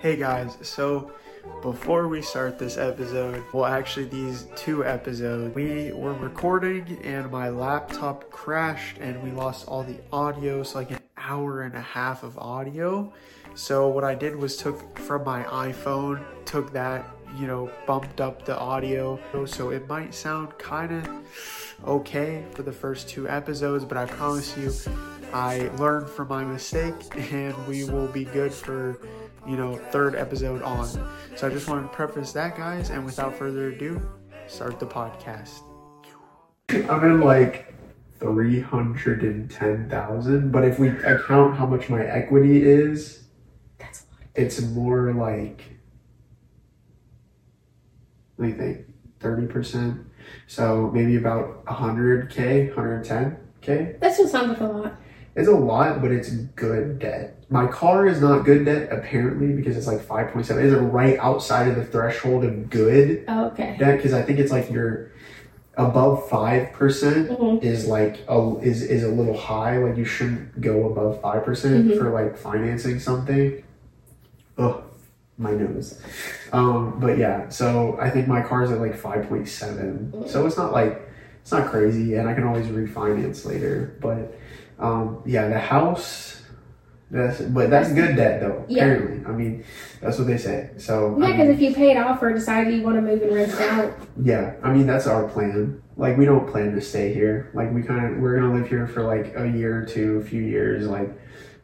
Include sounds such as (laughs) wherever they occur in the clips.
Hey guys, so before we start this episode, well, actually, these two episodes, we were recording and my laptop crashed and we lost all the audio, so like an hour and a half of audio. So, what I did was took from my iPhone, took that, you know, bumped up the audio, so it might sound kind of okay for the first two episodes, but I promise you, I learned from my mistake and we will be good for you know, third episode on. So I just wanted to preface that, guys, and without further ado, start the podcast. I'm in like 310,000, but if we account how much my equity is, That's a lot. it's more like, let me think, 30%. So maybe about 100K, 110K. That still sounds like a lot. It's a lot, but it's good debt. My car is not good debt apparently because it's like 5.7. It's right outside of the threshold of good Oh, okay. debt because I think it's like you're above five percent Mhm. is like a is is a little high. Like you shouldn't go above five percent Mhm. for like financing something. Oh, my nose. Um, but yeah, so I think my car's at like 5.7. So it's not like it's not crazy, and I can always refinance later. But um, yeah, the house. That's, but that's good debt though. Yeah. Apparently, I mean, that's what they say. So Yeah, I because mean, if you pay it off or decide you want to move and rent it out, yeah, I mean that's our plan. Like we don't plan to stay here. Like we kind of we're gonna live here for like a year or two, a few years. Like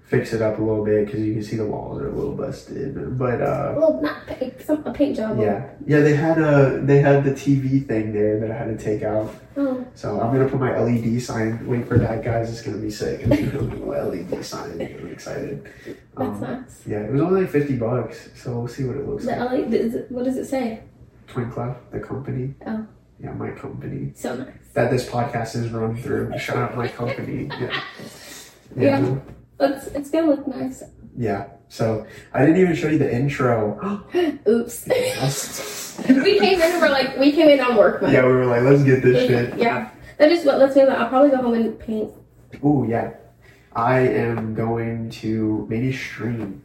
fix it up a little bit because you can see the walls are a little busted. But uh, well, not pay, some, a paint job. yeah, yeah, they had a they had the TV thing there that I had to take out. Oh, So I'm gonna put my LED sign. Wait for that, guys. It's gonna be sick. I'm gonna put my LED sign. I'm excited. that's Um, nice. Yeah, it was only like 50 bucks. So we'll see what it looks The like. LA, is it- what does it say? Twin Clef, the company. Oh. Yeah, my company. So nice. that this podcast is run through. Shout out my company. Yeah. (laughs) Yeah. It's, it's gonna look nice. Yeah. So I didn't even show you the intro. (gasps) Oops. (laughs) we came in and we're like, we came in on work mode. Yeah, we were like, let's get this shit. Yeah. That is what, let's do that. I'll probably go home and paint. Ooh, yeah. I am going to maybe stream.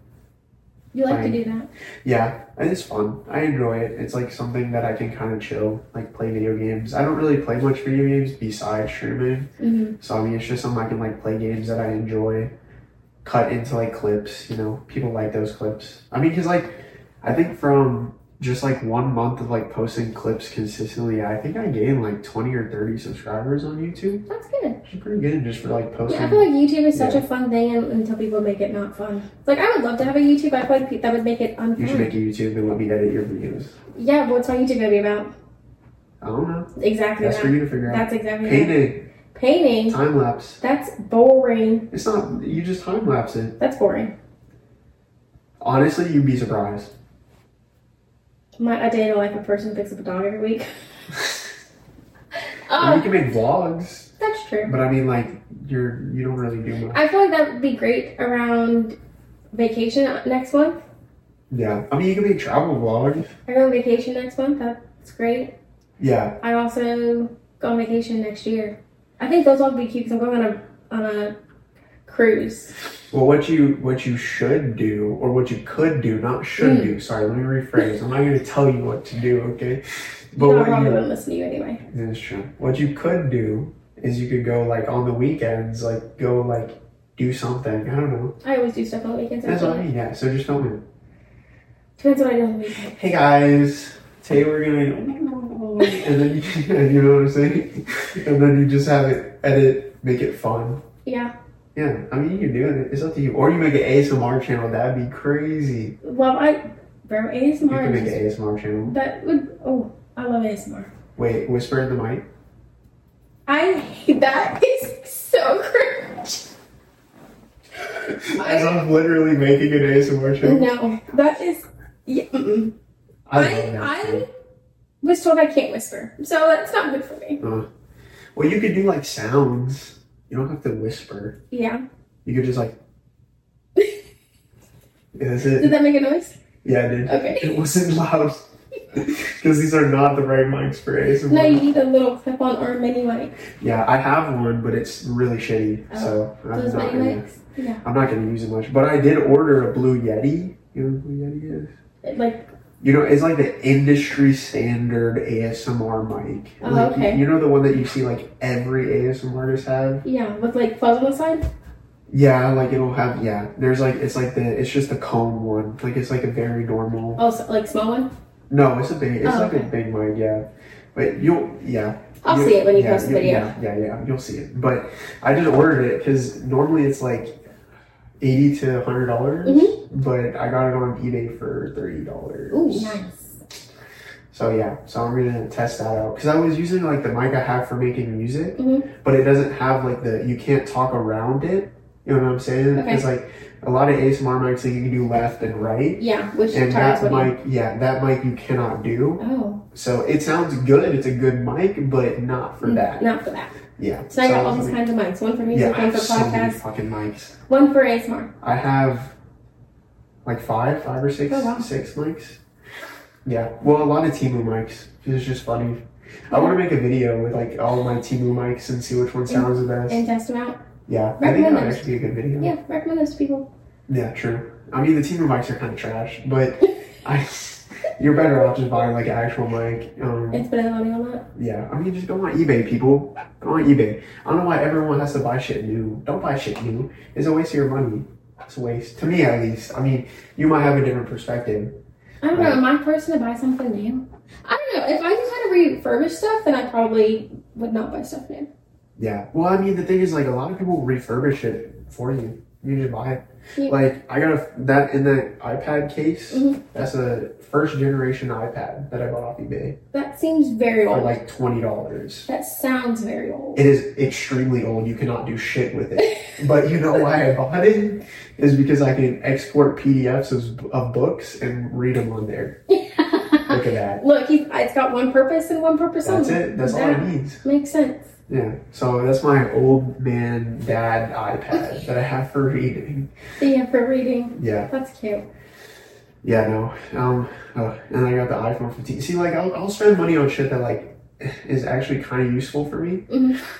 You like to do that? Yeah, it's fun. I enjoy it. It's like something that I can kind of chill, like play video games. I don't really play much video games besides streaming. Mm-hmm. So I mean, it's just something I can like play games that I enjoy, cut into like clips. You know, people like those clips. I mean, because like, I think from just like one month of like posting clips consistently, I think I gained like twenty or thirty subscribers on YouTube. That's good. Pretty good just for like posting. Yeah, I feel like YouTube is such Yeah. a fun thing until people make it not fun. Like, I would love to have a YouTube, I feel like that would make it unfun. you should make a YouTube and let me edit your videos. Yeah, what's my YouTube gonna be about? I don't know. Exactly That's that. for you to figure out. That's exactly that. Painting, time lapse. That's boring. It's not. You just time lapse it. That's boring. Honestly, you'd be surprised. My a day in the life a person picks up a dog every week. (laughs) And you oh, can make vlogs, that's true. but I mean, like you're you don't really do much. I feel like that would be great around vacation next month. Yeah, I mean, you can make travel vlogs. I go on vacation next month. That's great. Yeah, I also go on vacation next year. I think those will be cute because I'm going on a on a cruise. Well, what you what you should do, or what you could do, not should Mm. do. Sorry, let me rephrase. I'm not going to tell you what to do, okay? But I what probably you wouldn't listen to you anyway. that's true. What you could do is you could go like on the weekends, like go like do something. I don't know. I always do stuff on the weekends. That's what I mean. Yeah. So just film it. Depends what I do on the weekend. Hey guys, today we're gonna, and then you, (laughs) you know what I'm saying, and then you just have it edit, make it fun. Yeah. Yeah, I mean you can do it. It's up to you. Or you make an ASMR channel. That'd be crazy. Well, I bro You can make an ASMR channel. that would. Oh, I love ASMR. Wait, whisper in the mic. I hate (laughs) that. It's so cringe. As I'm literally making an ASMR channel. No, that is. Yeah. I, I love that I shit. Was told I can't whisper, so that's not good for me. Uh, well, you could do like sounds. You don't have to whisper. Yeah. You could just like. (laughs) Is Did it? that make a noise? Yeah, it did. Okay. It wasn't loud. (laughs) Because these are not the right mics for ASMR. No, you need a little clip-on or a mini mic. Yeah, I have one, but it's really shitty. so I'm Oh, Those not, mini gonna, mics. Yeah. I'm not gonna use it much. But I did order a Blue Yeti You know who Yeti is? It, like, You know, it's like the industry standard ASMR mic. Oh, like, okay. You know the one that you see like every ASMR artist have? yeah, with like fuzz on the side. Yeah, like it'll have yeah. There's like it's like the it's just the cone one. Like it's like a very normal. Oh, so, like small one. No, it's a big. It's Oh, like a big mic. Yeah, but you'll yeah. I'll You- see it when you yeah, post the video. Yeah, yeah, yeah. You'll see it. But I just ordered it because normally it's like eighty to hundred dollars, Mhm. but I got it on eBay for thirty dollars. Ooh, nice. So yeah, so I'm gonna test that out because I was using like the mic I have for making music, Mhm. but it doesn't have like the you can't talk around it. You know what I'm saying? Okay. It's like a lot of ASMR mics like you can do left and right. Yeah, which And that what you. mic, yeah, that mic you cannot do. Oh, So it sounds good. It's a good mic, but not for that. not for that. Yeah. So I got all these kinds of mics. One for yeah, music, I one for so podcasts, fucking mics. one for ASMR. I have like five, five or six, Oh, wow. six mics. Yeah. Well, a lot of Temu mics. It's just funny. I want to make a video with like all of my Temu mics and see which one sounds the best. And test them out. Yeah, I think that recommend would actually be a good video. Yeah, recommend those to people. Yeah, true. I mean, the Temu mics are kind of trash, but (laughs) I, you're better off just buying like an actual mic. Um, And spending money on that. Yeah, I mean, just go on eBay, people. Go on eBay. I don't know why everyone has to buy shit new. Don't buy shit new. It's a waste of your money. It's a waste. To me, at least. I mean, you might have a different perspective. I don't know. Am I person to buy something new? I don't know. If I just had to refurbish stuff, then I probably would not buy stuff new. Yeah. Well, I mean, the thing is, like, a lot of people refurbish it for you. You just buy it. Yeah. Like, I got a, that in the iPad case. Mhm. That's a first generation iPad that I bought off eBay That seems very for old. like $20. that sounds very old. It is extremely old. You cannot do shit with it. But you know why I (laughs) bought it? Is because I can export PDFs of, of books and read them on there. Look at that. Look, it's got one purpose and one purpose That's only. That's it. That's all it needs. Makes sense. Yeah. So that's my old man dad iPad that I have for reading. Yeah, for reading. Yeah. That's cute. Yeah. No. Um. oh, and I got the iPhone 15. See, like, I'll, I'll spend money on shit that like is actually kind of useful for me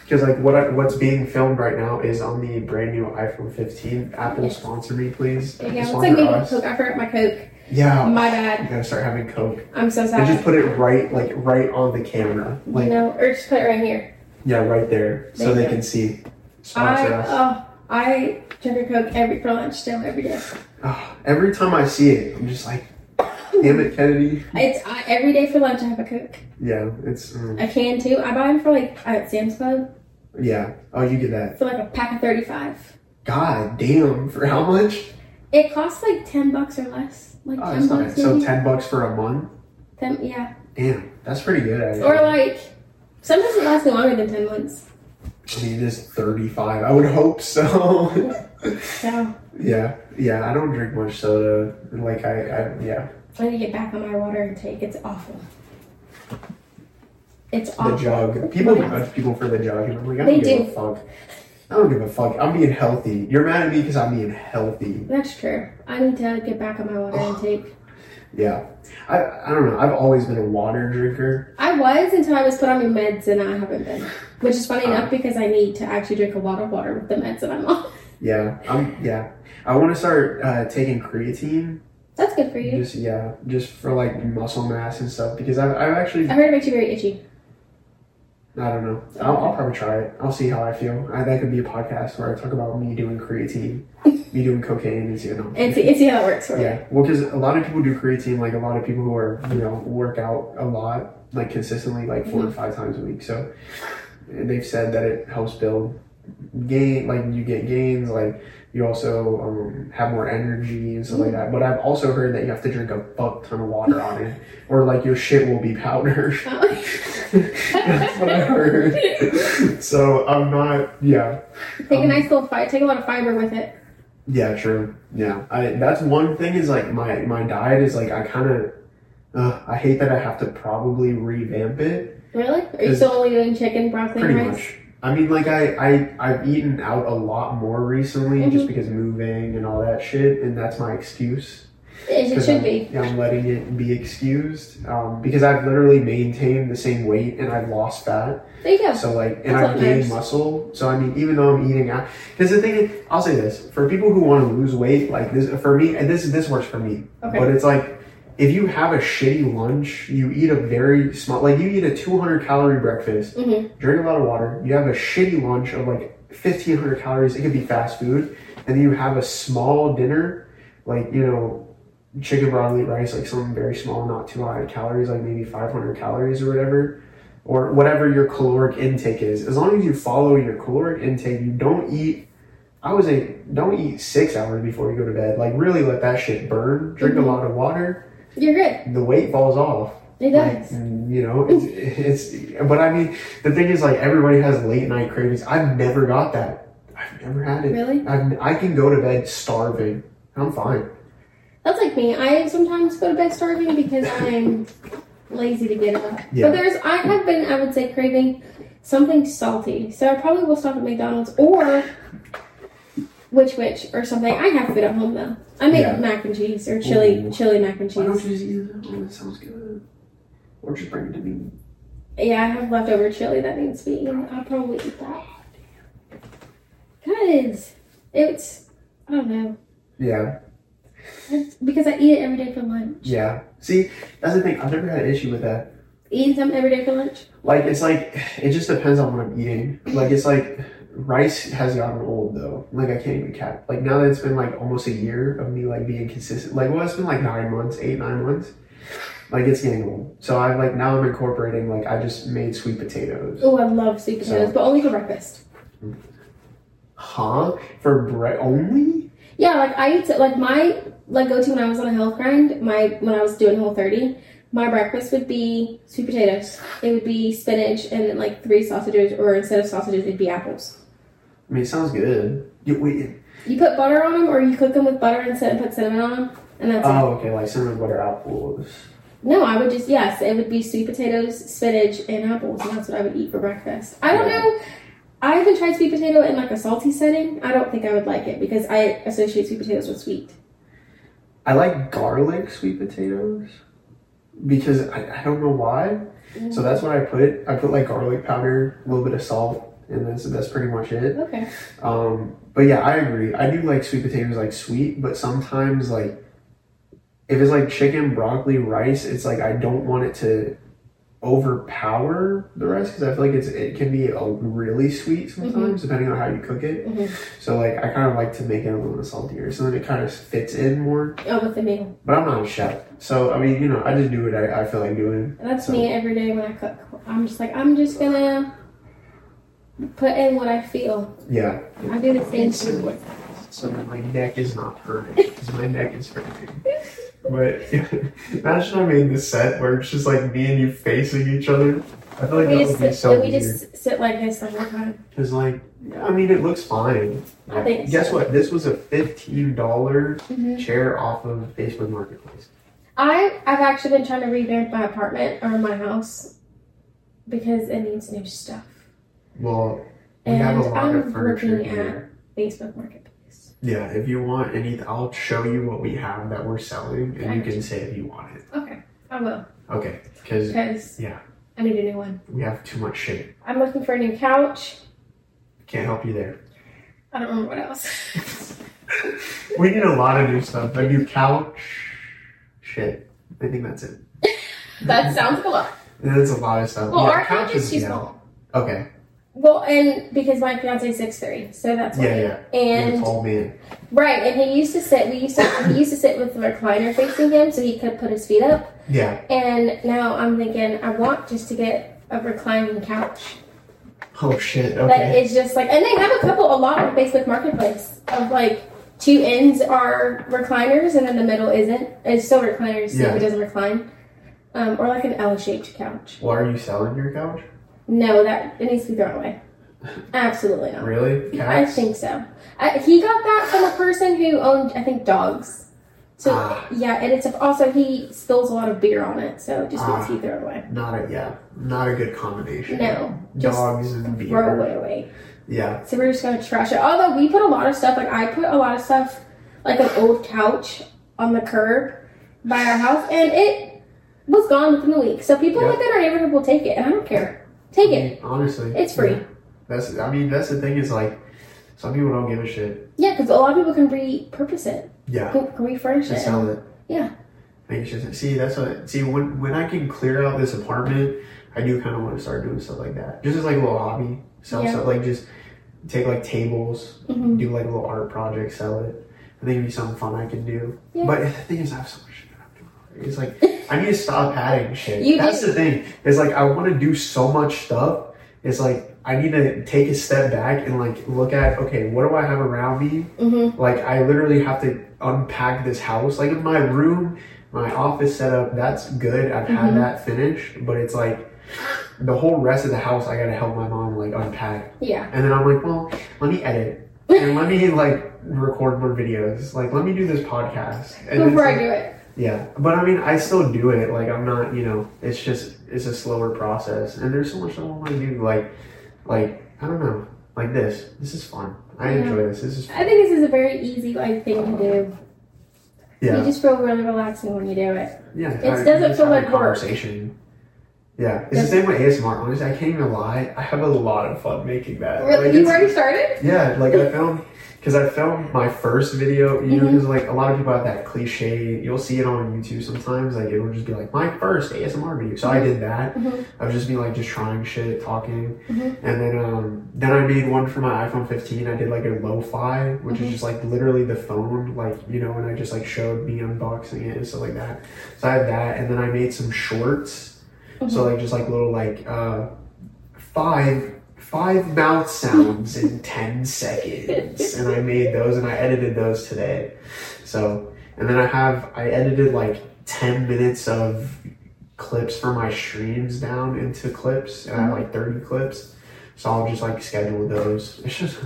because like what I, what's being filmed right now is on the brand new iPhone 15. Apple Yeah. sponsor me, please. Yeah, it's like maybe. Coke. I forgot my Coke. Yeah. My You bad. gotta start having Coke. I'm so And sad. just put it right, like right on the camera, like you know, or just put it right here. Yeah, right there, so they can see. I Sponsor us. oh, I drink a Coke every for lunch still every day. Ah, every time I see it, I'm just like, damn it, Kennedy. It's I, every day for lunch. I have a Coke. Yeah, it's mm, I can too. I buy them for like at Sam's Club yeah. Oh, you get that. for like a pack of thirty-five. God damn, for how much? It costs like ten bucks or less. Like Oh, ten it's not bucks so maybe. ten bucks for a month. Ten, yeah. Damn, that's pretty good. Actually. Or like sometimes it lasts longer than ten months. I mean, it is thirty-five. I would hope so. So yeah, yeah. I don't drink much soda. Like I, I yeah. I need to get back on my water intake. It's awful. It's awful. The jug. People judge people for the jug, and I'm like, I They don't give do. a fuck. I don't give a fuck. I'm being healthy. You're mad at me because I'm being healthy. That's true. I need to get back on my water intake. Yeah. I I don't know. I've always been a water drinker. I was until I was put on new meds, and I haven't been. Which is funny enough because I need to actually drink a lot of water with the meds that I'm on. Yeah. I'm yeah. I want to start uh, taking creatine. That's good for you. Just yeah, just for like muscle mass and stuff. Because I've, I've actually I heard it makes you very itchy. I don't know. I'll, I'll probably try it. I'll see how I feel. I, that could be a podcast where I talk about me doing creatine, (laughs) me doing cocaine, and you know. And see, and see how it works for me. Yeah, well, because a lot of people do creatine, like a lot of people who are, you know, work out a lot, like consistently, like 4 to mm-hmm. five times a week. So and they've said that it helps build gain, like you get gains, like you also um, have more energy and stuff like mm-hmm. that. But I've also heard that you have to drink a fuck ton of water on it, or like your shit will be powder. Oh. (laughs) That's what I heard. (laughs) so I'm not, yeah. take a um, nice little fight. Take a lot of fiber with it. Yeah, true. Yeah, I that's one thing is like my my diet is like I kind of uh, I hate that I have to probably revamp it Really? Are you still only doing chicken, broccoli, pretty and rice? much. I mean, like I I I've eaten out a lot more recently Mhm. just because moving and all that shit, and that's my excuse. It, should I'm, be. I'm letting it be excused um, because I've literally maintained the same weight and I've lost fat. There you go. So like, and I've gained matters. muscle. So I mean, even though I'm eating out, because the thing is, I'll say this: for people who want to lose weight, like this, for me, and this this works for me. Okay. But it's like, if you have a shitty lunch, you eat a very small, like you eat a 200 calorie breakfast, hmm drink a lot of water, you have a shitty lunch of like 1500 calories. It could be fast food, and then you have a small dinner, like you know. Chicken broccoli rice, like something very small, not too high in calories, like maybe 500 calories or whatever or whatever your caloric intake is. As long as you follow your caloric intake, you don't eat. I was say don't eat six hours before you go to bed. Like really let that shit burn. Drink Mhm. a lot of water. You're good. The weight falls off. It Like, does. you know, it's, it's. But I mean, the thing is, like everybody has late night cravings. I've never got that. I've never had it. Really? I've, I can go to bed starving. I'm fine. That's like me. I sometimes go to bed starving because I'm lazy to get up. Yeah. But there's, I have been, I would say, craving something salty. So I probably will stop at McDonald's or which which or something. I have food at home though. I make Yeah. mac and cheese or chili Ooh. chili mac and cheese. Why don't cheese. you just eat it? Oh, that sounds good. Or just bring it to me. Yeah, I have leftover chili that needs to be eaten. I'll probably eat that. Cause it's I don't know. Yeah. It's because I eat it every day for lunch. Yeah. See, that's the thing. I've never had an issue with that. Eating something every day for lunch. Like it's like it just depends on what I'm eating. Like it's like rice has gotten old though. Like I can't even cap. Like now that it's been like almost a year of me like being consistent. Like well, it's been like nine months, eight nine months. Like it's getting old. So I like now I'm incorporating like I just made sweet potatoes. Oh, I love sweet potatoes, So- but only for breakfast. Huh? For bread only? Yeah, like I used to like my like go to when I was on a health grind. My when I was doing Whole 30, my breakfast would be sweet potatoes. It would be spinach and like three sausages, or instead of sausages, it'd be apples. I mean, it sounds good. You, wait. You put butter on them, or you cook them with butter instead and put cinnamon on them, and that's it. Oh, okay. Like cinnamon butter apples. No, I would just yes, it would be sweet potatoes, spinach, and apples, and that's what I would eat for breakfast. I don't Yeah. know. I haven't tried sweet potato in like a salty setting. I don't think I would like it because I associate sweet potatoes with sweet. I like garlic sweet potatoes because I, I don't know why. So that's what I put. I put like garlic powder, a little bit of salt, and that's that's pretty much it. Okay. Um, but yeah, I agree. I do like sweet potatoes like sweet, but sometimes like if it's like chicken, broccoli, rice, it's like I don't want it to overpower the rest because I feel like it's it can be a really sweet sometimes depending on how you cook it. Mhm. So like I kind of like to make it a little saltier, so then it kind of fits in more. Oh, with the meal. But I'm not a chef, so I mean, you know, I just do what I, I feel like doing. That's So- me every day when I cook. I'm just like, I'm just gonna put in what I feel. Yeah. I do the same thing. So that my neck is not hurting because my neck is hurting. (laughs) But (laughs) imagine I made this set where it's just like me and you facing each other. I feel like We that just would be sit, so we weird. just sit like this the whole time. Cause like, I mean, it looks fine. I think Guess so. what? This was a fifteen dollar Mhm. chair off of Facebook Marketplace. I I've actually been trying to revamp my apartment or my house because it needs new stuff. Well, we And have a lot I'm furniture looking here. Facebook Marketplace. Yeah, if you want anything, I'll show you what we have that we're selling, and you can say if you want it. Okay, I will Okay, because Yeah. I need a new one. we have too much shit. I'm looking for a new couch. Can't help you there. I don't remember what else. (laughs) We need a lot of new stuff. A new couch. Shit. I think that's it. (laughs) that sounds like a lot. That's a lot of stuff. Well, Yeah, our couch is too small. Okay. Well, and because my fiance's six three, so that's why. Yeah, yeah. And tall man. right, and he used to sit. We used to. (coughs) he used to sit with the recliner facing him, so he could put his feet up. Yeah. And now I'm thinking, I want just to get a reclining couch Oh shit. that Okay. is just like. And they have a couple, a lot on Facebook Marketplace of like two ends are recliners and then the middle isn't. It's still recliners, so Yeah. it doesn't recline. Um, or like an L-shaped couch. Why are you selling your couch? No, that it needs to be thrown away. Absolutely not. Really? I think so. I, he got that from a person who owned, I think, dogs. So Ah. yeah, and it's also he spills a lot of beer on it, so it just needs to Ah. be thrown away. Not a yeah. Not a good combination. No, Dogs and beer. throw it away. Yeah. So we're just gonna trash it. Although we put a lot of stuff, like I put a lot of stuff, like an old couch on the curb by our house, and it was gone within a week. So people Yeah. within our neighborhood will take it, and I don't care. Take I it. honestly, It's free. yeah. That's I mean that's the thing is like some people don't give a shit. Yeah, because a lot of people can repurpose it, Yeah, can, can refurnish it. sell it. Yeah. I think just see that's what see when when I can clear out this apartment, I do kind of want to start doing stuff like that. Just as like a little hobby, sell Yeah. stuff like just take like tables, Mhm. do like a little art project, sell it. I think it'd be something fun I can do. Yeah. But the thing is, I have so much shit I'm doing. already. It's like I need to stop adding shit. You That's do. the thing. It's like I want to do so much stuff. It's like I need to take a step back and like look at okay, what do I have around me? Mm-hmm. Like I literally have to unpack this house. Like in my room, my office setup, that's good. I've had Mhm. that finished, but it's like the whole rest of the house I gotta help my mom like unpack. Yeah. And then I'm like, well, let me edit. (laughs) And let me like record more videos. Like let me do this podcast. And Before I do it. Yeah. But I mean I still do it. Like I'm not, you know, it's just it's a slower process. And there's so much I want to do. Like like I don't know. Like this. This is fun. I Yeah. enjoy this. This is I think this is a very easy like thing to do. yeah. You just feel really relaxing when you do it. Yeah, It I- doesn't feel like a work. conversation. Yeah, it's the same with ASMR. Honestly, I can't even lie. I have a lot of fun making that. Really? Like, You've already started? yeah, like I filmed because I filmed my first video. You know, Mhm. because like a lot of people have that cliche. You'll see it on YouTube sometimes. Like it will just be like my first ASMR video. So I did that. Mhm. I was just be like just trying shit, talking, Mhm. and then um then I made one for my iPhone 15. I did like a lo-fi, which is just like literally the phone, like you know, and I just like showed me unboxing it and stuff like that. So I had that, and then I made some shorts. So like just like little like uh five five mouth sounds in ten seconds, and I made those and I edited those today. So and then I have I edited like ten minutes of clips for my streams down into clips, and I have like thirty clips. So I'll just like schedule those. It's (laughs) just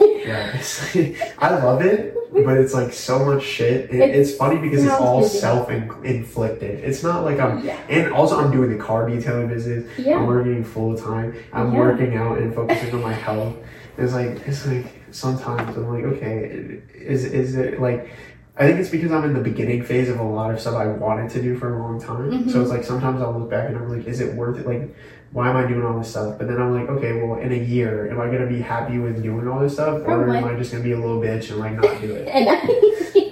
yeah, it's I love it, but it's like so much shit. It, It's- it's funny because it's all self inflicted. It's not like I'm Yeah. and also, I'm doing the car detailing business. Yeah. I'm working full time. I'm Yeah. working out and focusing on my health. It's like it's like sometimes I'm like, okay, is is it like? I think it's because I'm in the beginning phase of a lot of stuff I wanted to do for a long time. Mhm. So it's like sometimes I'll look back and I'm like, is it worth it? Like, why am I doing all this stuff? But then I'm like, okay, well, in a year, am I gonna be happy with doing all this stuff, or am I just gonna be a little bitch and like not do it? (laughs) And,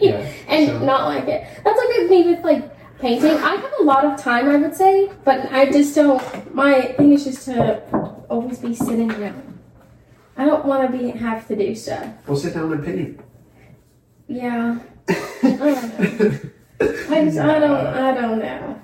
Yeah. (laughs) and so- not like it. That's like with me with like painting. I have a lot of time, I would say, but I just don't. My thing is just to always be sitting down. I don't want to be have to do stuff. We'll sit down and paint. Yeah. (laughs) I don't know. I just, I don't, I don't know.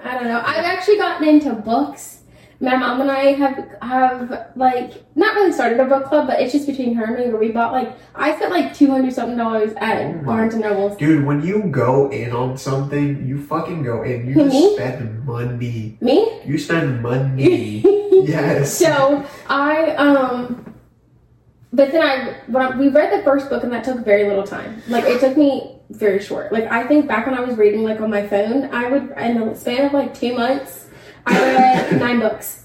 I don't know. I've actually gotten into books. My mom and I have have like not really started a book club, but it's just between her and me where we bought like I spent like two hundred something dollars at Oh Barnes and Noble. Dude, when you go in on something, you fucking go in. You just me? spend money. Me? You spend money. (laughs) yes. So I um but then I when I, we read the first book and that took very little time. Like it took me very short. Like I think back when I was reading like on my phone, I would in the span of like two months, I read nine books.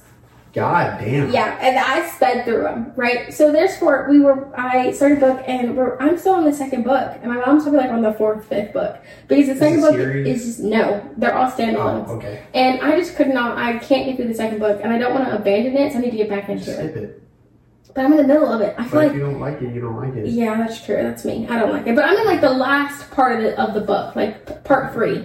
God damn. Yeah, and I sped through them. Right. So there's four. We were I started a book and we're I'm still on the second book, and my mom's probably like on the fourth, fifth book because the second book series? is just no, they're all standalones. Oh, okay. And I just could not, I can't get through the second book, and I don't want to abandon it, so I need to get back into it. skip it. But I'm in the middle of it. I But feel if like, you don't like it, you don't like it. yeah, that's true. That's me. I don't like it. But I'm in like the last part of the, of the book, like part If three.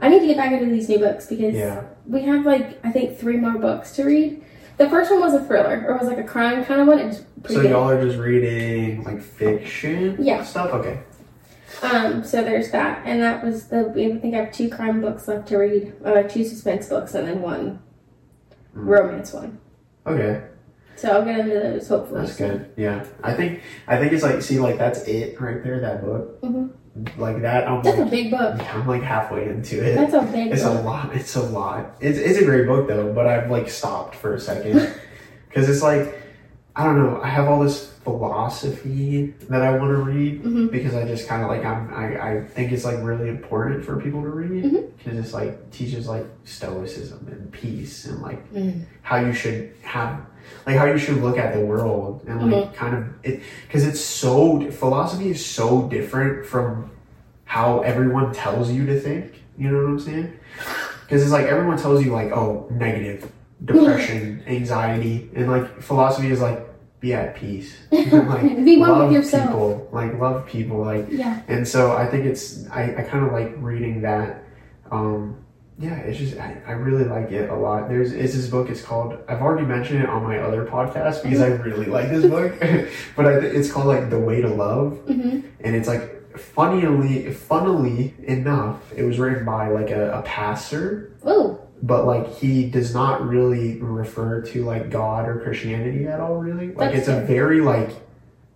I need to get back into these new books because yeah. we have like, I think three more books to read. The first one was a thriller, or it was like a crime kind of one. It So good. y'all are just reading like fiction Yeah. stuff? Okay. Um, so there's that, and that was the. I think I have two crime books left to read, uh, two suspense books, and then one Mm. romance one. Okay. So I'll get into those hopefully. That's good. Yeah. I think I think it's like see like that's it right there, that book. Mhm. Like that I'm That's a like big book. I'm like halfway into it. That's a big It's a lot. It's a lot. It's, it's a great book though, but I've like stopped for a second (laughs) because it's like I don't know. I have all this philosophy that I want to read Mhm. because I just kind of like I'm I, I think it's like really important for people to read because it's like teaches like stoicism and peace and like Mm. how you should have like how you should look at the world and like Mm-hmm. kind of it because it's so philosophy is so different from how everyone tells you to think. You know what I'm saying? Because it's like everyone tells you like, oh, negative, (laughs) depression, anxiety, and like philosophy is like be at peace. like, Be one with love yourself. People, like love people, like Yeah. and so I think it's I, I kind of like reading that. Um, yeah, it's just I, I really like it a lot. There's is this book. It's called I've already mentioned it on my other podcast because I really (laughs) like this book, (laughs) but I, it's called like The Way to Love, hmm and it's like funnily funnily enough, it was written by like a, a pastor, Oh. But like he does not really refer to like God or Christianity at all. Really, like That's it's a very like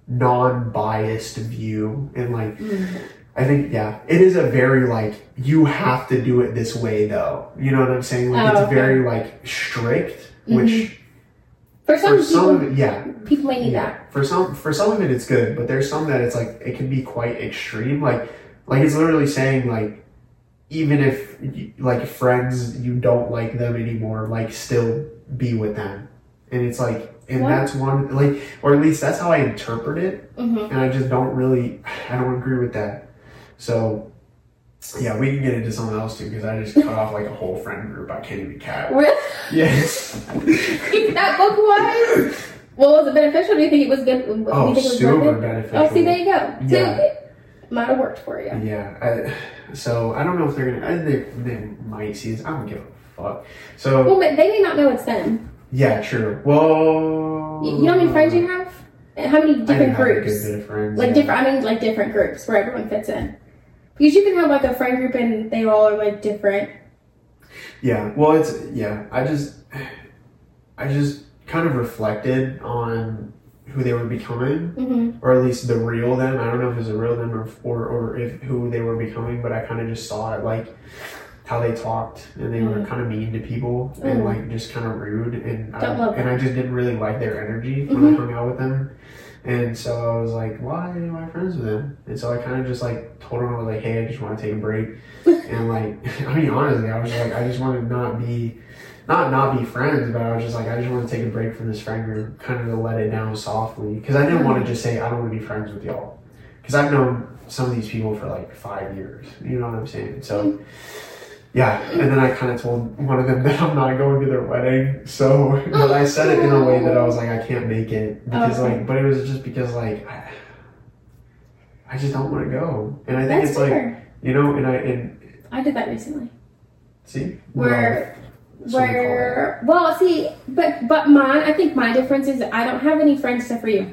non-biased view and like Mm. I think yeah, it is a very like you have to do it this way though. You know what I'm saying? Like Oh, it's okay. Mm-hmm. very like strict, which For some for some people, of it, yeah, people may need that. For some for some of it it's good, but there's some that it's like it can be quite extreme. Like like it's literally saying like even if like friends you don't like them anymore, like still be with them. And it's like and What? that's one like or at least that's how I interpret it hmm and I just don't really, I don't agree with that. So, yeah, we can get into something else too because I just cut off like a whole friend group. I can't even count. Really? Yes. (laughs) that book was. Well, was it beneficial? Do you think it was good? Oh, think it was super worth it? beneficial. Oh, see, there you go. Yeah. it might have worked for you. Yeah. I, so I don't know if they're gonna. I, they, they might see this. I don't give a fuck. So Well, but they may not know it's them. yeah, true. Well, You, you know how many friends you have? How many different groups? good bit of friends. Like yeah. different. I mean, like different groups where everyone fits in. Because you can have like a friend group and they all are like different. Yeah, well, it's yeah. I just, I just kind of reflected on who they were becoming, hmm or at least the real them. I don't know if it's a real them or or, or if who they were becoming, but I kind of just saw it like how they talked and they were Mm. kind of mean to people and Mm. like just kind of rude and I, and I just didn't really like their energy when. I hung out with them. And so I was like, why am I friends with them? And so I kind of just like told them I was like, hey, I just want to take a break. (laughs) and like, (laughs) I mean, honestly, I was like, I just want to not be, not not be friends, but I was just like, I just want to take a break from this friend group, kind of to let it down softly, because I didn't want to just say I don't want to be friends with y'all, because I've known some of these people for like five years. You know what I'm saying? So. Yeah, and then I kind of told one of them (laughs) that I'm not going to their wedding. So, (laughs) but I said it in a way that I was like, I can't make it because, Okay. like, but it was just because, like, I, I just don't want to go, and I think That's it's like, you know, and I and I did that recently. see Where So we call where well see but but mine I think my difference is I don't have any friends except for you.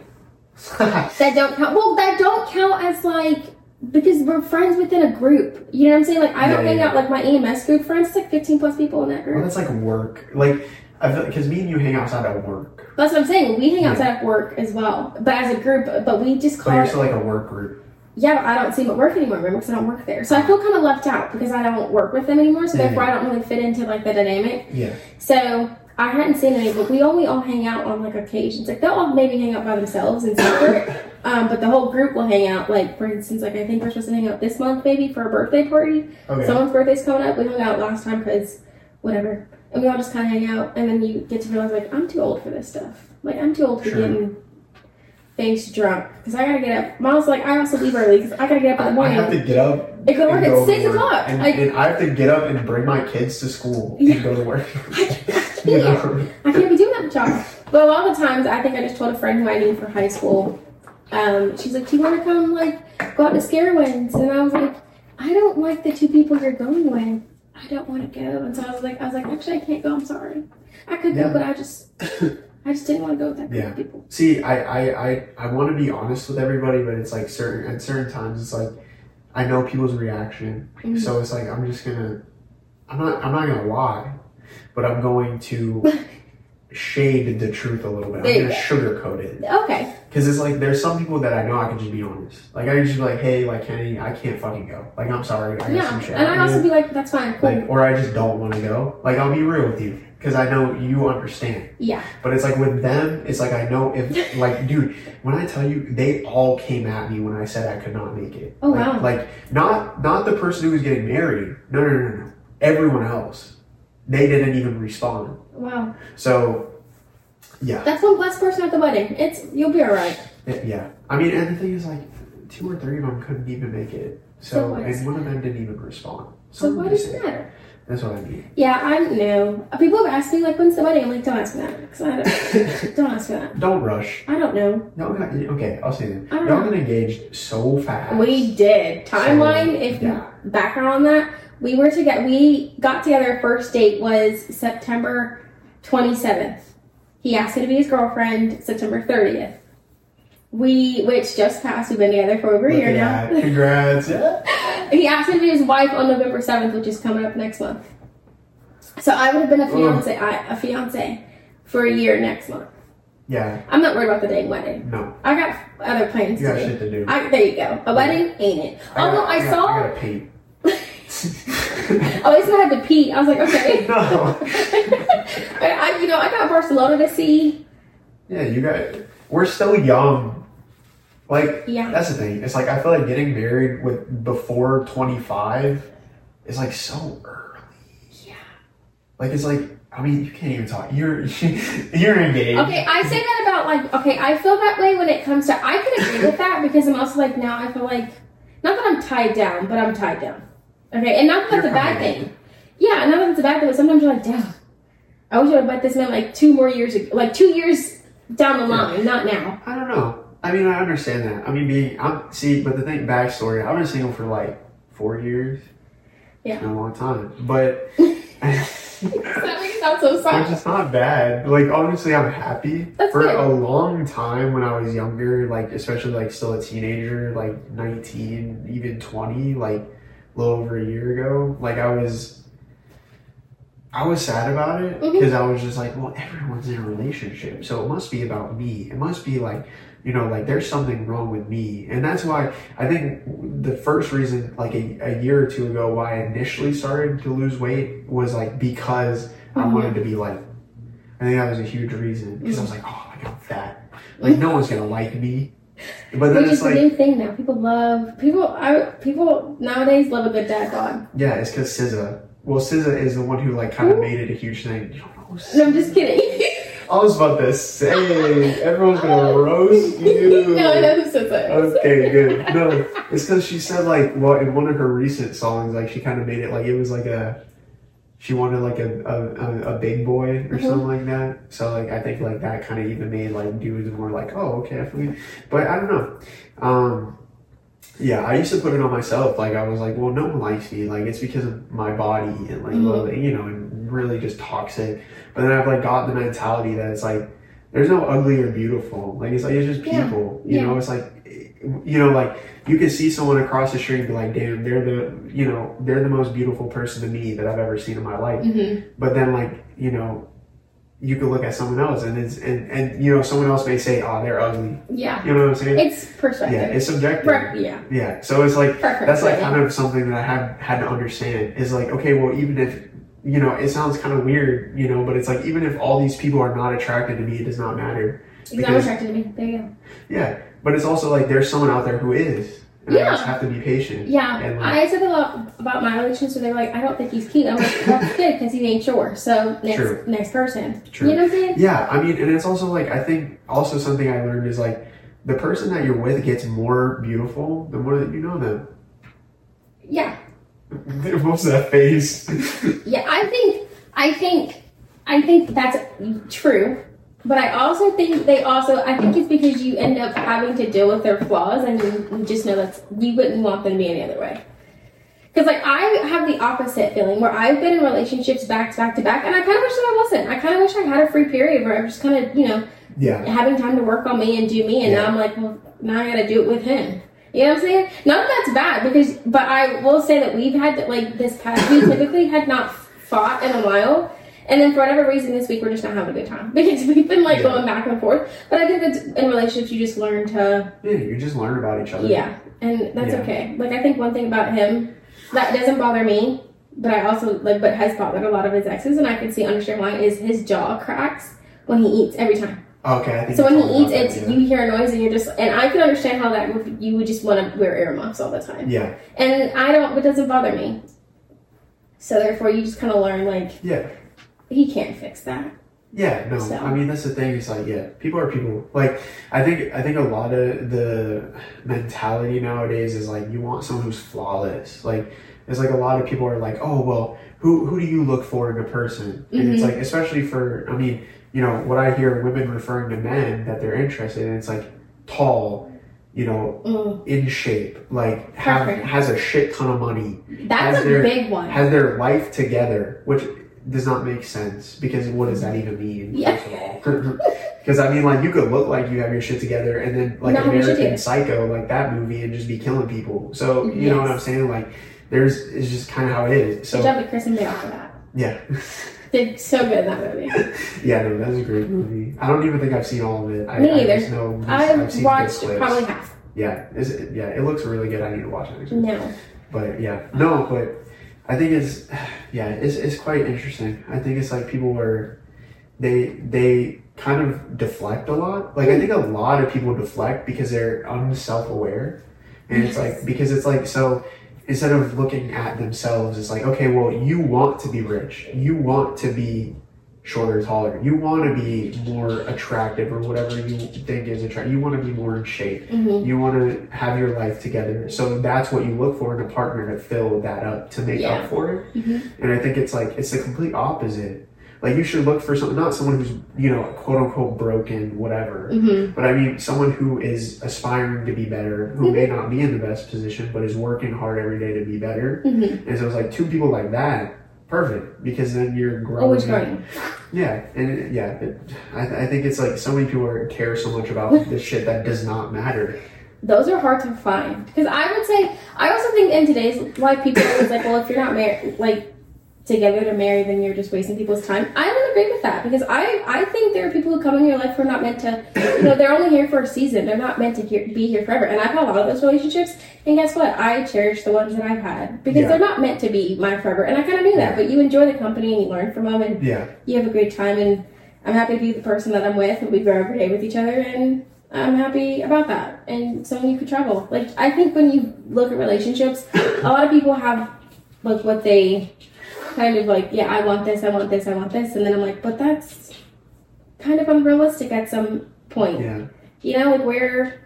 (laughs) that. Don't count well that don't count as like because we're friends within a group. You know what I'm saying? Like I don't Yeah, hang yeah. out like my EMS group friends, it's like fifteen plus people in that well, group. that's like work, like, I feel because me and you hang outside of work, That's what I'm saying. We hang Yeah. outside of work as well. But as a group but we just but call you're it still like a work group. Yeah, but I don't see them at work anymore, remember, because I don't work there. So I feel kind of left out because I don't work with them anymore. So therefore, yeah. I don't really fit into like the dynamic. Yeah, So I hadn't seen any, but we only all hang out on like occasions. Like they'll all maybe hang out by themselves and separate, (laughs) um, but the whole group will hang out. Like for instance, like I think we're supposed to hang out this month, maybe for a birthday party. okay. Someone's birthday's coming up. We hung out last time because whatever, and we all just kind of hang out. And then you get to realize like I'm too old for this stuff. Like I'm too old to be Sure. getting face drunk because I gotta get up. Mom's like I also leave early because I gotta get up in the morning. I have to get up. I go work at six o'clock. and, I- and I have to get up and bring my kids to school Yeah. and go to work. (laughs) I (laughs) can't. know? I can't be doing that y'all. But a lot of the times, I think I just told a friend who I knew for high school. Um, she's like, "Do you want to come like go out to Scarowinds?" And I was like, "I don't like the two people you're going with. I don't want to go." And so I was like, "I was like, actually, I can't go. I'm sorry. I could go, but I just, (laughs) I just didn't want to go with that group Yeah. of people." See, I, I, I, I want to be honest with everybody, but it's like certain at certain times it's like I know people's reaction, Mhm. so it's like I'm just gonna I'm not I'm not gonna lie, but I'm going to (laughs) shade the truth a little bit. I'm gonna sugarcoat it Okay. Because it's like there's some people that I know I can just be honest. Like I can just be like, hey, like Kenny, I can't fucking go. Like I'm sorry, I got Yeah, some shit. and I I'd also be like, "That's fine, cool." like, or I just don't want to go. Like I'll be real with you because I know you understand. yeah. But it's like with them, it's like I know if (laughs) like dude, when I tell you they all came at me when I said I could not make it. Oh, like, wow. Like not not the person who was getting married. No no no no no. Everyone else. They didn't even respond. Wow. So yeah. That's one blessed person at the wedding. It's you'll be all right. Yeah. I mean and the thing is like two or three of them couldn't even make it. So, So and one of them didn't even respond. So Someone why does it matter? That's what I mean. Yeah, I know. People have asked me like, when's the wedding? I'm like, don't ask me that. I don't, (laughs) don't ask me that. Don't rush. I don't know. No, okay, I'll say that. Y'all got engaged so fast. We did timeline. So, if yeah. background on that, we were together. We got together. First date was September 27th. He asked me to be his girlfriend. September 30th. We, which just passed. We've been together for over a year now. Congrats. (laughs) he asked me to be his wife on November 7th, which is coming up next month. So I would have been a fiance, I, a fiance for a year next month. yeah, I'm not worried about the dang wedding. no. I got other plans You got to do. shit to do. I, there you go. A wedding ain't it. Although got- I, got- saw, I gotta paint. at least I had to pee. I was like, okay. (laughs) no. (laughs) I, you know, I got Barcelona to see. Yeah, you got. We're still young. Like Yeah. that's the thing. It's like I feel like getting married with before twenty five is like so early. Yeah. Like it's like I mean you can't even talk. You're (laughs) you're engaged. Okay, I say that about like okay, I feel that way when it comes to I can agree with that because I'm also like now I feel like not that I'm tied down, but I'm tied down. Okay, and not that that's a bad thing. Yeah, not that it's a bad thing, but sometimes you're like, damn, I wish I would have met this man like two more years ago, like two years down the line, not now. I don't know. I mean I understand that. I mean being I'm see, but the thing backstory. I've been single for like four years. Yeah. It's been a long time, but. (laughs) (laughs) that makes sound so Which sad. is not bad. Like honestly, I'm happy. That's For good. a long time when I was younger, like especially like still a teenager, like 19, even 20, like a little over a year ago, like I was I was sad about it because I was just like, well, everyone's in a relationship, so it must be about me. It must be like, you know, like there's something wrong with me, and that's why I think the first reason, like a, a year or two ago, why I initially started to lose weight was like because I Mhm. wanted to be like. I think that was a huge reason because I was like, oh, like I'm fat, like no one's gonna like me. But then Which it's like, new thing now. People love people. I people nowadays love a good dad bod. yeah, it's because SZA. Well, SZA is the one who like kind of made it a huge thing. You don't know who No, I'm just kidding. I was about to say, everyone's gonna (laughs) roast you. (laughs) no, I know who that. Okay, good. No, it's because she said like, well, in one of her recent songs, like she kind of made it like it was like a, she wanted like a a, a, big boy or Mhm. something like that. So like I think like that kind of even made like dudes more like, oh okay, I feel. But I don't know. Um, yeah, I used to put it on myself. Like I was like, well, no one likes me. Like it's because of my body and like Mhm. well, you know, and really just toxic. But then I've like got the mentality that it's like there's no ugly or beautiful. Like it's like it's just Yeah. people. You Yeah. know, it's like you know, like you can see someone across the street and be like, damn, they're the you know, they're the most beautiful person to me that I've ever seen in my life. hmm But then like, you know, you could look at someone else and it's and, and you know, someone else may say, Oh, they're ugly. Yeah, You know what I'm saying? it's perspective. yeah, it's subjective. Per- yeah, Yeah. So it's like that's like kind of something that I have had to understand is like, okay, well, even if, you know, it sounds kind of weird, you know, but it's like, even if all these people are not attracted to me, it does not matter. He's not attracted to me. There you go. Yeah. But it's also like, there's someone out there who is. And I Yeah. just have to be patient. Yeah, And like, I said a lot about my relationship, so they were like, "I don't think he's cute." I'm like, "That's good because he ain't sure." So next, True. next person. True. You know what I'm saying? yeah, I mean, and it's also like, I think also something I learned is like, the person that you're with gets more beautiful the more that you know them. Yeah, (laughs) What's that face? yeah. I think, I think, I think that's true. But I also think they also, I think it's because you end up having to deal with their flaws, and you, just know that you wouldn't want them to be any other way. Because like I have the opposite feeling where I've been in relationships back to back to back, and I kind of wish that I wasn't. I kind of wish I had a free period where I was just kind of, you know, yeah. having time to work on me and do me, and Yeah. now I'm like, well, now I got to do it with him. You know what I'm saying? Not that that's bad because, but I will say that we've had like this past we typically had not fought in a while, and then for whatever reason this week we're just not having a good time (laughs) because we've been like Yeah. going back and forth. But I think that in relationships you just learn to Yeah, you just learn about each other. yeah, and that's Yeah. okay. Like I think one thing about him that doesn't bother me, but I also like, but has bothered a lot of his exes, and I can see understand why is his jaw cracks when he eats every time. Okay, I think So when he eats, it's that, you hear a noise and you're just, and I can understand how that would, you would just want to wear earmuffs all the time, yeah. and I don't. It doesn't bother me. So therefore, you just kind of learn like Yeah. He can't fix that. Yeah, no. So- I mean, that's the thing. It's like, yeah, people are people. Like, I think, I think a lot of the mentality nowadays is like, you want someone who's flawless. Like, it's like a lot of people are like, oh, well, who who do you look for in a person? And it's Mhm. like, especially for, I mean, you know, what I hear women referring to men that they're interested in, it's like tall, you know, Mm. in shape, like have Perfect. has a shit ton of money, That's a their- big one. has their life together, which does not make sense because what does that even mean? Yeah. First of all, (laughs) because I mean, like you could look like you have your shit together, and then like Not have your shit American. Psycho, like that movie, and just be killing people. So you know what I'm saying? Like there's it's just kind of how it is. Good So job to Christian Bale for that. yeah, (laughs) Did so good in that movie. (laughs) yeah, no, that's a great movie. I don't even think I've seen all of it. I, Me I either. know I've seen watched good probably half. Yeah, is it, yeah, it looks really good. I need to watch it. Actually. No. But yeah, no, but I think it's yeah, it's it's quite interesting. I think it's like people are they they kind of deflect a lot. Like I think a lot of people deflect because they're unself aware. And it's like because it's like so instead of looking at themselves, it's like, okay, well you want to be rich. You want to be shorter, taller. You want to be more attractive or whatever you think is attractive. You want to be more in shape. hmm You want to have your life together. So that's what you look for in a partner to fill that up, to make Yeah. up for it. Mhm. And I think it's like, it's the complete opposite. Like you should look for something, not someone who's, you know, quote unquote broken, whatever. hmm But I mean, someone who is aspiring to be better, who may not be in the best position, but is working hard every day to be better. hmm And so it's like two people like that, perfect, because then you're growing. Always growing. Yeah, and it- yeah, it, I, I think it's like so many people are, care so much about (laughs) this shit that does not matter. Those are hard to find because I would say I also think in today's life people are always like, well, if you're not married, like together to marry, then you're just wasting people's time. I don't agree with that because I I think there are people who come in your life who are not meant to, you know, they're only here for a season. They're not meant to here, be here forever. And I've had a lot of those relationships, and guess what? I cherish the ones that I've had because Yeah. they're not meant to be my forever. And I kind of knew that, but you enjoy the company and you learn from them, and Yeah, you have a great time. And I'm happy to be the person that I'm with, and we grow every day with each other, and I'm happy about that. And someone you could travel. Like I think when you look at relationships, a lot of people have like what they kind of like. Yeah, I want this, I want this, I want this, and then I'm like, but that's kind of unrealistic at some point. yeah, You know, like where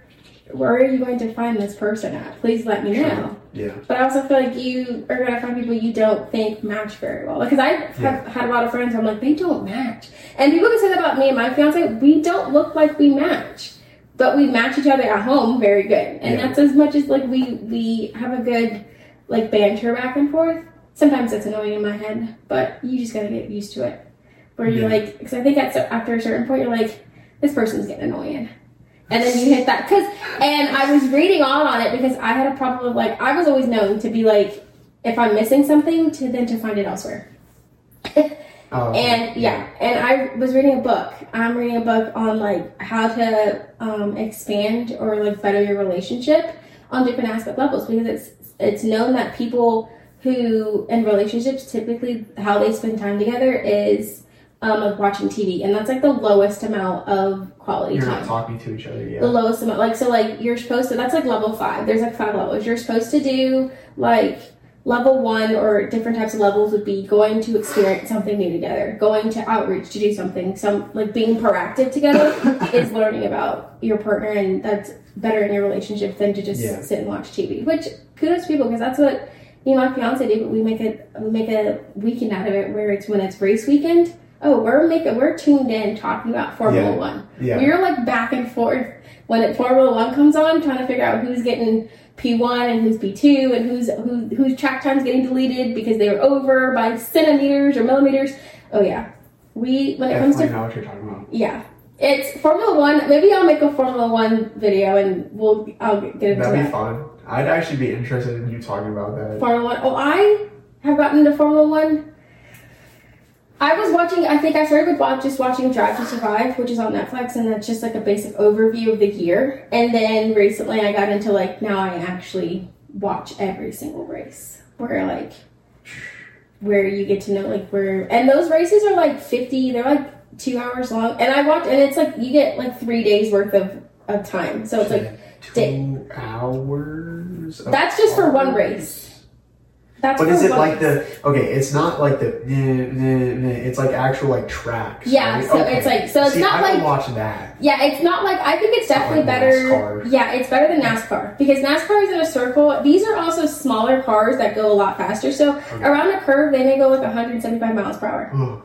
where are you going to find this person at? Please let me know. yeah, But I also feel like you are gonna find people you don't think match very well. Because I have Yeah. had a lot of friends. I'm like, they don't match, and people can say that about me and my fiance. We don't look like we match, but we match each other at home very good, and Yeah. that's as much as like we we have a good like banter back and forth. Sometimes it's annoying in my head, but you just gotta get used to it. Where you're Yeah. like, because I think at, after a certain point, you're like, this person's getting annoying. And then you hit that because, and I was reading on on it because I had a problem of like I was always known to be like, if I'm missing something, to then to find it elsewhere. (laughs) Oh, And yeah, and I was reading a book. I'm reading a book on like how to um, expand or like better your relationship on different aspect levels because it's it's known that people who in relationships typically how they spend time together is um, like watching TV, and that's like the lowest amount of quality you're time not talking to each other. Yeah. the lowest amount. Like so, like you're supposed to. That's like level five. There's like five levels. You're supposed to do like level one or different types of levels would be going to experience something new together, going to outreach to do something. Some like being proactive together (laughs) is learning about your partner, and that's better in your relationship than to just Yeah. sit and watch TV. Which kudos to people because that's what me and my fiance. But we make a we make a weekend out of it where it's when it's race weekend. Oh, we're making we're tuned in talking about Formula Yeah. One. yeah, We were like back and forth when it Formula One comes on, trying to figure out who's getting P one and who's P two and who's who whose track time's getting deleted because they were over by centimeters or millimeters. Oh yeah, we when it comes to know what you're talking about. yeah, it's Formula One. Maybe I'll make a Formula One video and we'll I'll get into That'd be that. fun. I'd actually be interested in you talking about that. Formula One. Oh, I have gotten into Formula One. I was watching. I think I started with watch, just watching Drive to Survive, which is on Netflix, and that's just like a basic overview of the year. And then recently, I got into like now I actually watch every single race, where like where you get to know like where and those races are like fifty. They're like two hours long, and I watch and it's like you get like three days worth of of time. So it's like two hours. Of That's just for one race. That's But is it like the okay? It's not like the. It's like actual like tracks. Yeah, right? so Okay. it's like- so it's See, not I like- watch that. Yeah, it's not like I think it's definitely like better. NASCAR. Yeah, it's better than NASCAR because NASCAR is in a circle. These are also smaller cars that go a lot faster. So around a curve, they may go like 175 miles per hour.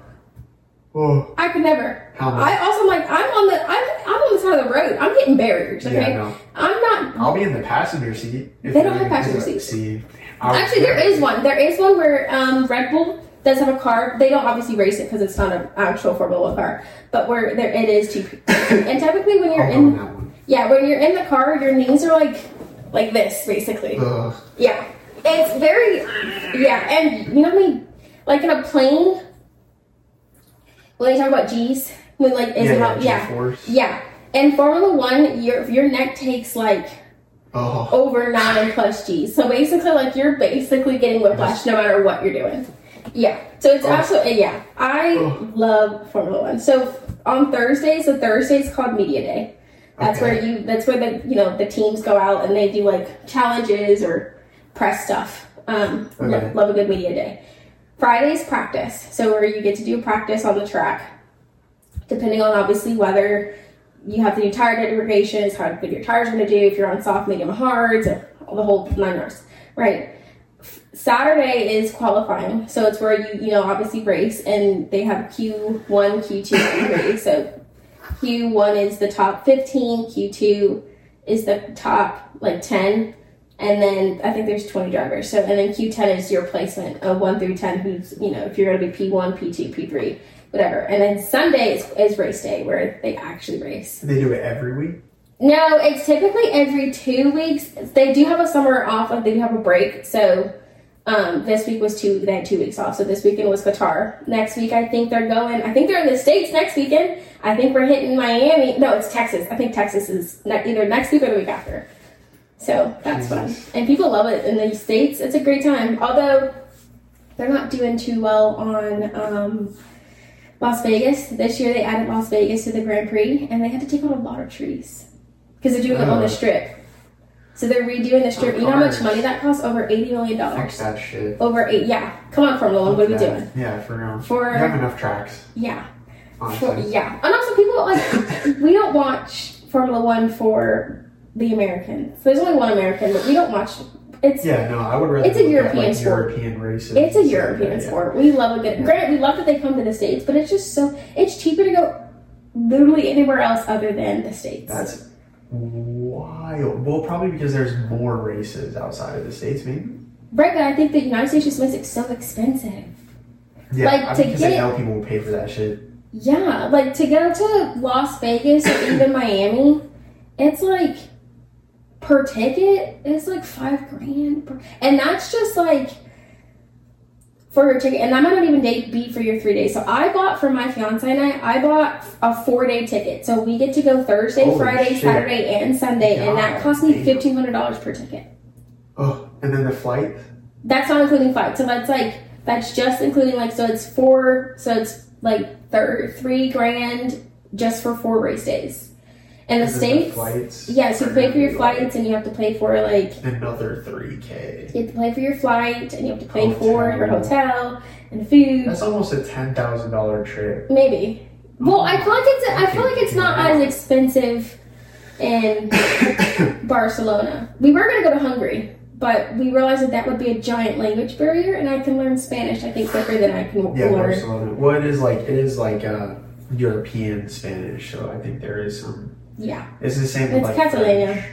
Oh, I could never. how much? I also like I'm on the I'm, I'm on the side of the road. I'm getting barriers. Okay, Yeah, no. I'm not. I'll be in the passenger seat. if They don't have passenger seats. See, Actually, there is one. There is one where um, Red Bull does have a car. They don't obviously race it because it's not an actual Formula One car, but where there it is too. (coughs) and typically, when you're I'll in that one. yeah, when you're in the car, your knees are like like this basically. Ugh. Yeah, it's very yeah, and you know what I mean? Like in a plane, when they talk about G's, when like is yeah, how yeah, yeah G-force. yeah. In Formula One, your your neck takes like Oh, over nine plus G's. So basically, like you're basically getting whiplash no matter what you're doing. Yeah. So it's Oh. absolutely yeah. I Oh. love Formula One. So on Thursdays, so Thursdays called Media Day. That's Okay. where you. That's where the you know the teams go out and they do like challenges or press stuff. Um, Okay. love a good media day. Fridays practice. So where you get to do practice on the track, depending on obviously whether you have to do tire degradations, how big your tires are going to do, if you're on soft, medium, hards, all the whole nine yards, right? Saturday is qualifying, so it's where you you know obviously race, and they have Q one, Q two, Q three. So Q one is the top fifteen, Q two is the top like ten, and then I think there's twenty drivers. So and then Q ten is your placement of one through ten, who's you know if you're going to be P one, P two, P three, whatever. And then Sunday is, is race day where they actually race. they do it every week. No, it's typically every two weeks. They do have a summer off, like they do have a break. So um, this week was two. They had two weeks off. So this weekend was Qatar. Next week, I think they're going. I think they're in the states next weekend. I think we're hitting Miami. No, it's Texas. I think Texas is ne- either next week or the week after. So that's fun, and people love it in the states. It's a great time. Although they're not doing too well on um, Las Vegas this year. They added Las Vegas to the Grand Prix, and they had to take out a lot of trees because they're doing it on the strip. So they're redoing the strip. You know how much money that costs? Over eighty million Fuck dollars. that shit. Over eight. Yeah. Come on, Formula One. What are we doing? Yeah, for real. For- you have enough tracks, Yeah. For, honestly. yeah. And also, people like (laughs) we don't watch Formula One for the Americans. There's only one American, but we don't watch. It's Yeah, no, I would rather. It's a at, European like, sport. European races. It's a European that, sport. We love a good. Granted, we love that they come to the states, but it's just so it's cheaper to go literally anywhere else other than the states. That's wild. Well, probably because there's more races outside of the states, maybe. right, but I think the United States just makes it so expensive. Yeah, Like, I to mean, they get- know people will pay for that shit. Yeah, like to go to Las Vegas or even Miami, it's like per ticket, it's like five grand, per, and that's just like for your ticket, and that might not even date be for your three days. So I bought for my fiance and I, I bought a four day ticket, so we get to go Thursday, Holy Friday, shit. Saturday, and Sunday, and that cost me fifteen hundred dollars per ticket. Oh, and then the flight. That's not including flights. So that's like that's just including like so it's four so it's like thir- three grand just for four race days. In the states, flights. yes, you pay for your be, like, flights and you have to pay for like Another three k. you have to pay for your flight and you have to pay for your Hotel. hotel and food. That's almost a ten thousand dollar trip. Maybe. Well, I feel like it's I feel like it's not as expensive in (coughs) Barcelona. We were gonna go to Hungary, but we realized that that would be a giant language barrier, and I can learn Spanish I think quicker than I can Yeah, learn. Barcelona. Well, it is like it is like uh, European Spanish, so I think there is some. Yeah, It's the same. It's like Catalonia. French.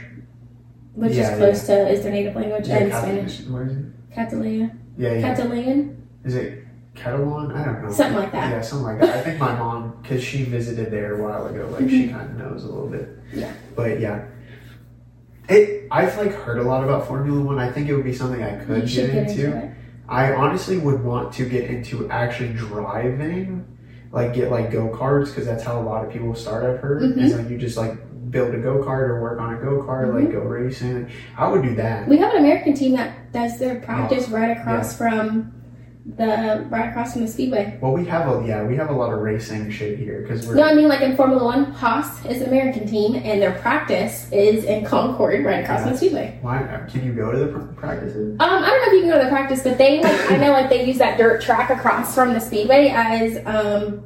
which Yeah, is close to is their native language Yeah, and Spanish. Where is it? Catalina, Yeah, yeah. Catalan, Is it Catalan? I don't know. something like that. Yeah, something like that. I think my mom, because she visited there a while ago, like she kind of knows a little bit. Mm-hmm. Yeah. But yeah, it. I've like heard a lot about Formula One. I think it would be something I could get get into. into. I honestly would want to get into actually driving, like get like go karts, because that's how a lot of people start. I've heard Mhm. is like you just like build a go kart or work on a go kart, Mm-hmm. like go racing. I would do that. We have an American team that does their practice right across Oh, from the right across from the speedway. Well, we have a yeah, we have a lot of racing shit here because we're No, I mean like in Formula One, Haas is an American team, and their practice is in Concord, right across from the speedway. Why can you go to the pr- practices? Um, I don't know if you can go to the practice, but they like I know like they use that dirt track across from the speedway as um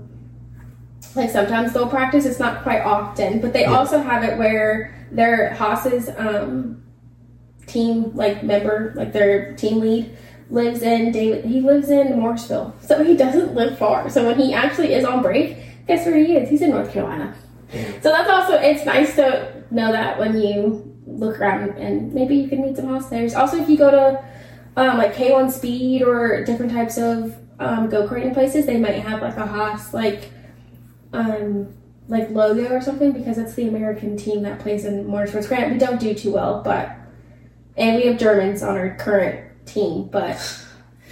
like sometimes they'll practice. It's not quite often, but they Yeah. also have it where their Haas's um team like member, like their team lead lives in David. He lives in Mooresville, so he doesn't live far. So when he actually is on break, guess where he is? He's in North Carolina. So that's also it's nice to know that when you look around and maybe you can meet some Haas players. Also, if you go to um, like K1 Speed or different types of um, go karting places, they might have like a Haas like um, like logo or something because that's the American team that plays in Motorsports Grant. We don't do too well, but and we have Germans on our current team, but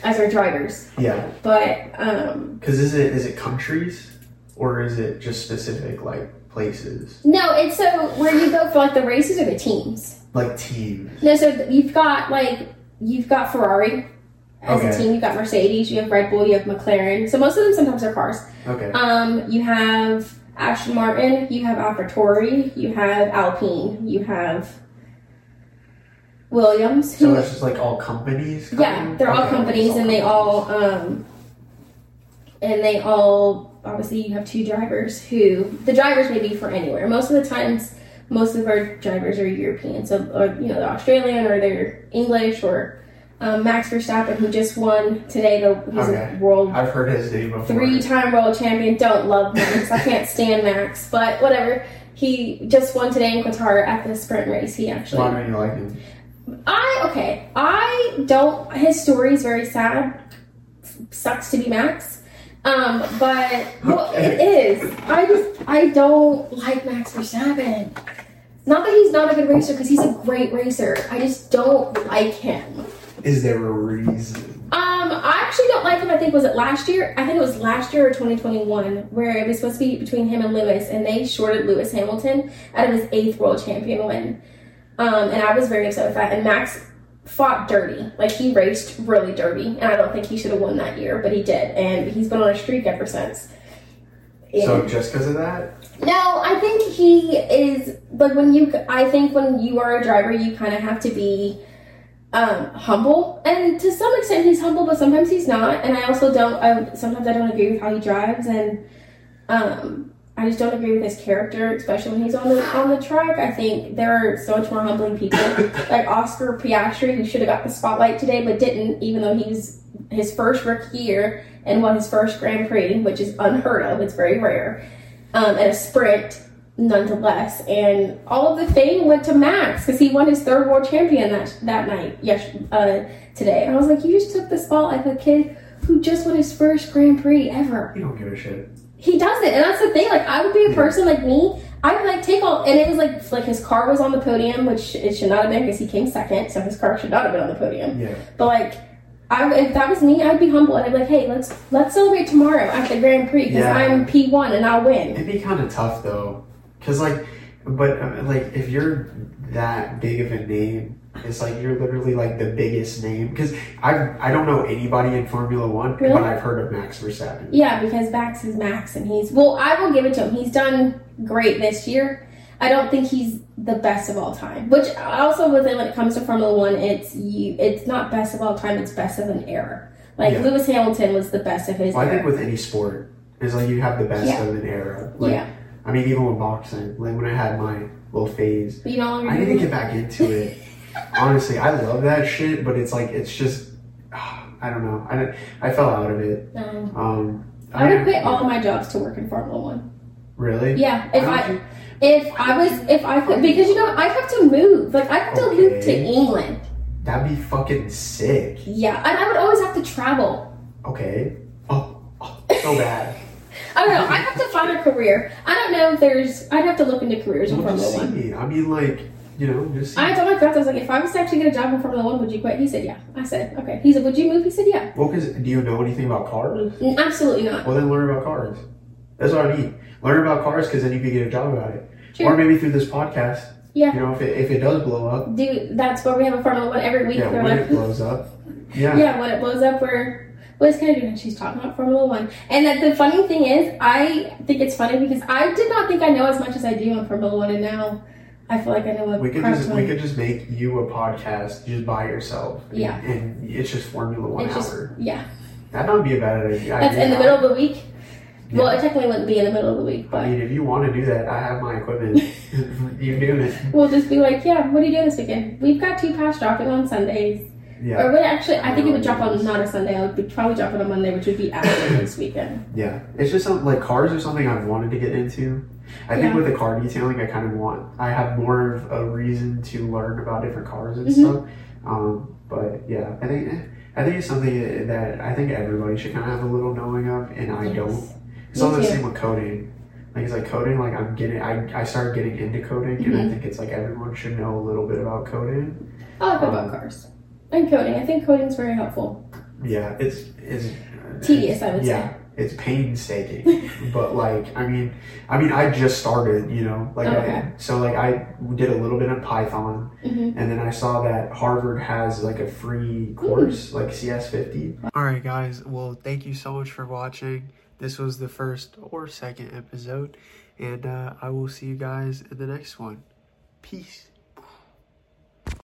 as our drivers. Yeah, But um, because is it is it countries or is it just specific like places no, it's so where you go for like the races or the teams. like teams? No, so you've got like you've got Ferrari as Okay. a team. You've got Mercedes. You have Red Bull. You have McLaren. So most of them sometimes are cars. Okay, Um, you have Aston Martin. You have AlphaTauri. You have Alpine. You have Williams. so Who, it's just like all companies. yeah, they're all companies, it's and they all um, and they all obviously you have two drivers who the drivers may be for anywhere. Most of the times, most of our drivers are European, so or you know they're Australian or they're English or um, Max Verstappen who just won today. The he's Okay. a world I've heard his name before. three-time world champion. Don't love Max. I can't stand Max, but whatever. He just won today in Qatar at the sprint race. He actually. Why don't you like him? I okay. I don't. His story is very sad. Sucks to be Max. Um, but well, it is. I just I don't like Max Verstappen. Not that he's not a good racer, because he's a great racer. I just don't like him. Is there a reason? Um, I actually don't like him. I think was it last year? I think it was last year or 2021, where it was supposed to be between him and Lewis, and they shorted Lewis Hamilton out of his eighth world champion win. Um, and I was very upset with that. And Max fought dirty, like he raced really dirty, and I don't think he should have won that year, but he did, and he's been on a streak ever since. So just because of that? no, I think he is like when you. I think when you are a driver, you kind of have to be um, humble, and to some extent, he's humble, but sometimes he's not. And I also don't. I, sometimes I don't agree with how he drives, and um, I just don't agree with his character, especially when he's on the on the track. I think there are so much more humbling people, (coughs) like Oscar Piastri, who should have got the spotlight today, but didn't, even though he's his first rookie year and won his first Grand Prix, which is unheard of. It's very rare um, and a sprint nonetheless. And all of the fame went to Max because he won his third world champion that that night. Yes, uh, today. And I was like, you just took the spotlight of a kid who just won his first Grand Prix ever. You don't give a shit. He does it, and that's the thing. Like, I would be a person like me. I would like take all, and it was like like his car was on the podium, which it should not have been because he came second, so his car should not have been on the podium. Yeah. But like, I if that was me, I'd be humble and I'd be like, hey, let's let's celebrate tomorrow at the Grand Prix because Yeah. I'm P one and I'll win. It'd be kind of tough though, because like, but uh, like if you're that big of a name, it's like you're literally like the biggest name. Because I I don't know anybody in Formula One, Really? but I've heard of Max Verstappen. Yeah, because Max is Max, and he's well. I will give it to him. He's done great this year. I don't think he's the best of all time. Which also with it, when it comes to Formula One, it's you. It's not best of all time. It's best of an era. Like Yeah. Lewis Hamilton was the best of his Well, I think with any sport, it's like you have the best Yeah. of an era. Like, yeah, I mean, even with boxing, like when I had my little phase, you no longer. I need to get back into it. (laughs) Honestly, I love that shit, but it's like it's just I don't know. I I fell out of it. Um, Um, I would quit all my jobs to work in Formula One. Really? Yeah, if Why I don't if I was if I could because you know I have to move. Like I have to move to England. That'd be fucking sick. Yeah, and I would always have to travel. Okay. Oh, oh so bad. (laughs) I don't know. I have to find a career. I don't know if there's. I'd have to look into careers in Formula One. I mean, like, you know, just I told my fiance, I was like, if I was to actually get a job in Formula One, would you quit? He said, yeah. I said, okay. He said, would you move? He said, yeah. Well, because do you know anything about cars? "Mm, Absolutely not. Well, then learn about cars. That's what I mean. Learn about cars because then you can get a job about it. Sure. Or maybe through this podcast. Yeah. You know, if it, if it does blow up, Dude, that's where we have a Formula One every week. yeah, when like, it (laughs) blows up. Yeah. yeah, when it blows up, we're what is Kennedy doing? She's talking about Formula One. And that the funny thing is, I think it's funny because I did not think I know as much as I do on Formula One, and now I feel like I know what We could just we could just make you a podcast just by yourself. Yeah. And it's just Formula One It's just hour. yeah. That would be a bad idea. That's in the middle of the week. Yeah. Well, it technically wouldn't be in the middle of the week, but I mean, if you want to do that, I have my equipment. (laughs) you do it. we'll just be like, yeah, what are you doing this weekend? We've got two past dropping on Sundays. Yeah. Or would actually, I think it would drop on not a Sunday. I would probably drop it on Monday, which would be after this weekend. Yeah, it's just something like cars are something I've wanted to get into. I think Yeah. with the car detailing, I kind of want. I have more of a reason to learn about different cars and Mhm. stuff. Um, but yeah, I think I think it's something that I think everybody should kind of have a little knowing of, and I Yes. don't. It's all the same with coding. Like it's like coding. Like I'm getting. I I started getting into coding, and I Mhm. think it's like everyone should know a little bit about coding. I like about Um, cars and coding. I think coding is very helpful. Yeah, it's it's Tedious, I would yeah, it's painstaking. (laughs) but like, I mean, I mean, I just started, you know, like, Okay. I, so like I did a little bit of Python, hmm and then I saw that Harvard has like a free course, like CS50. All right, guys. Well, thank you so much for watching. This was the first or second episode, and uh, I will see you guys in the next one. Peace.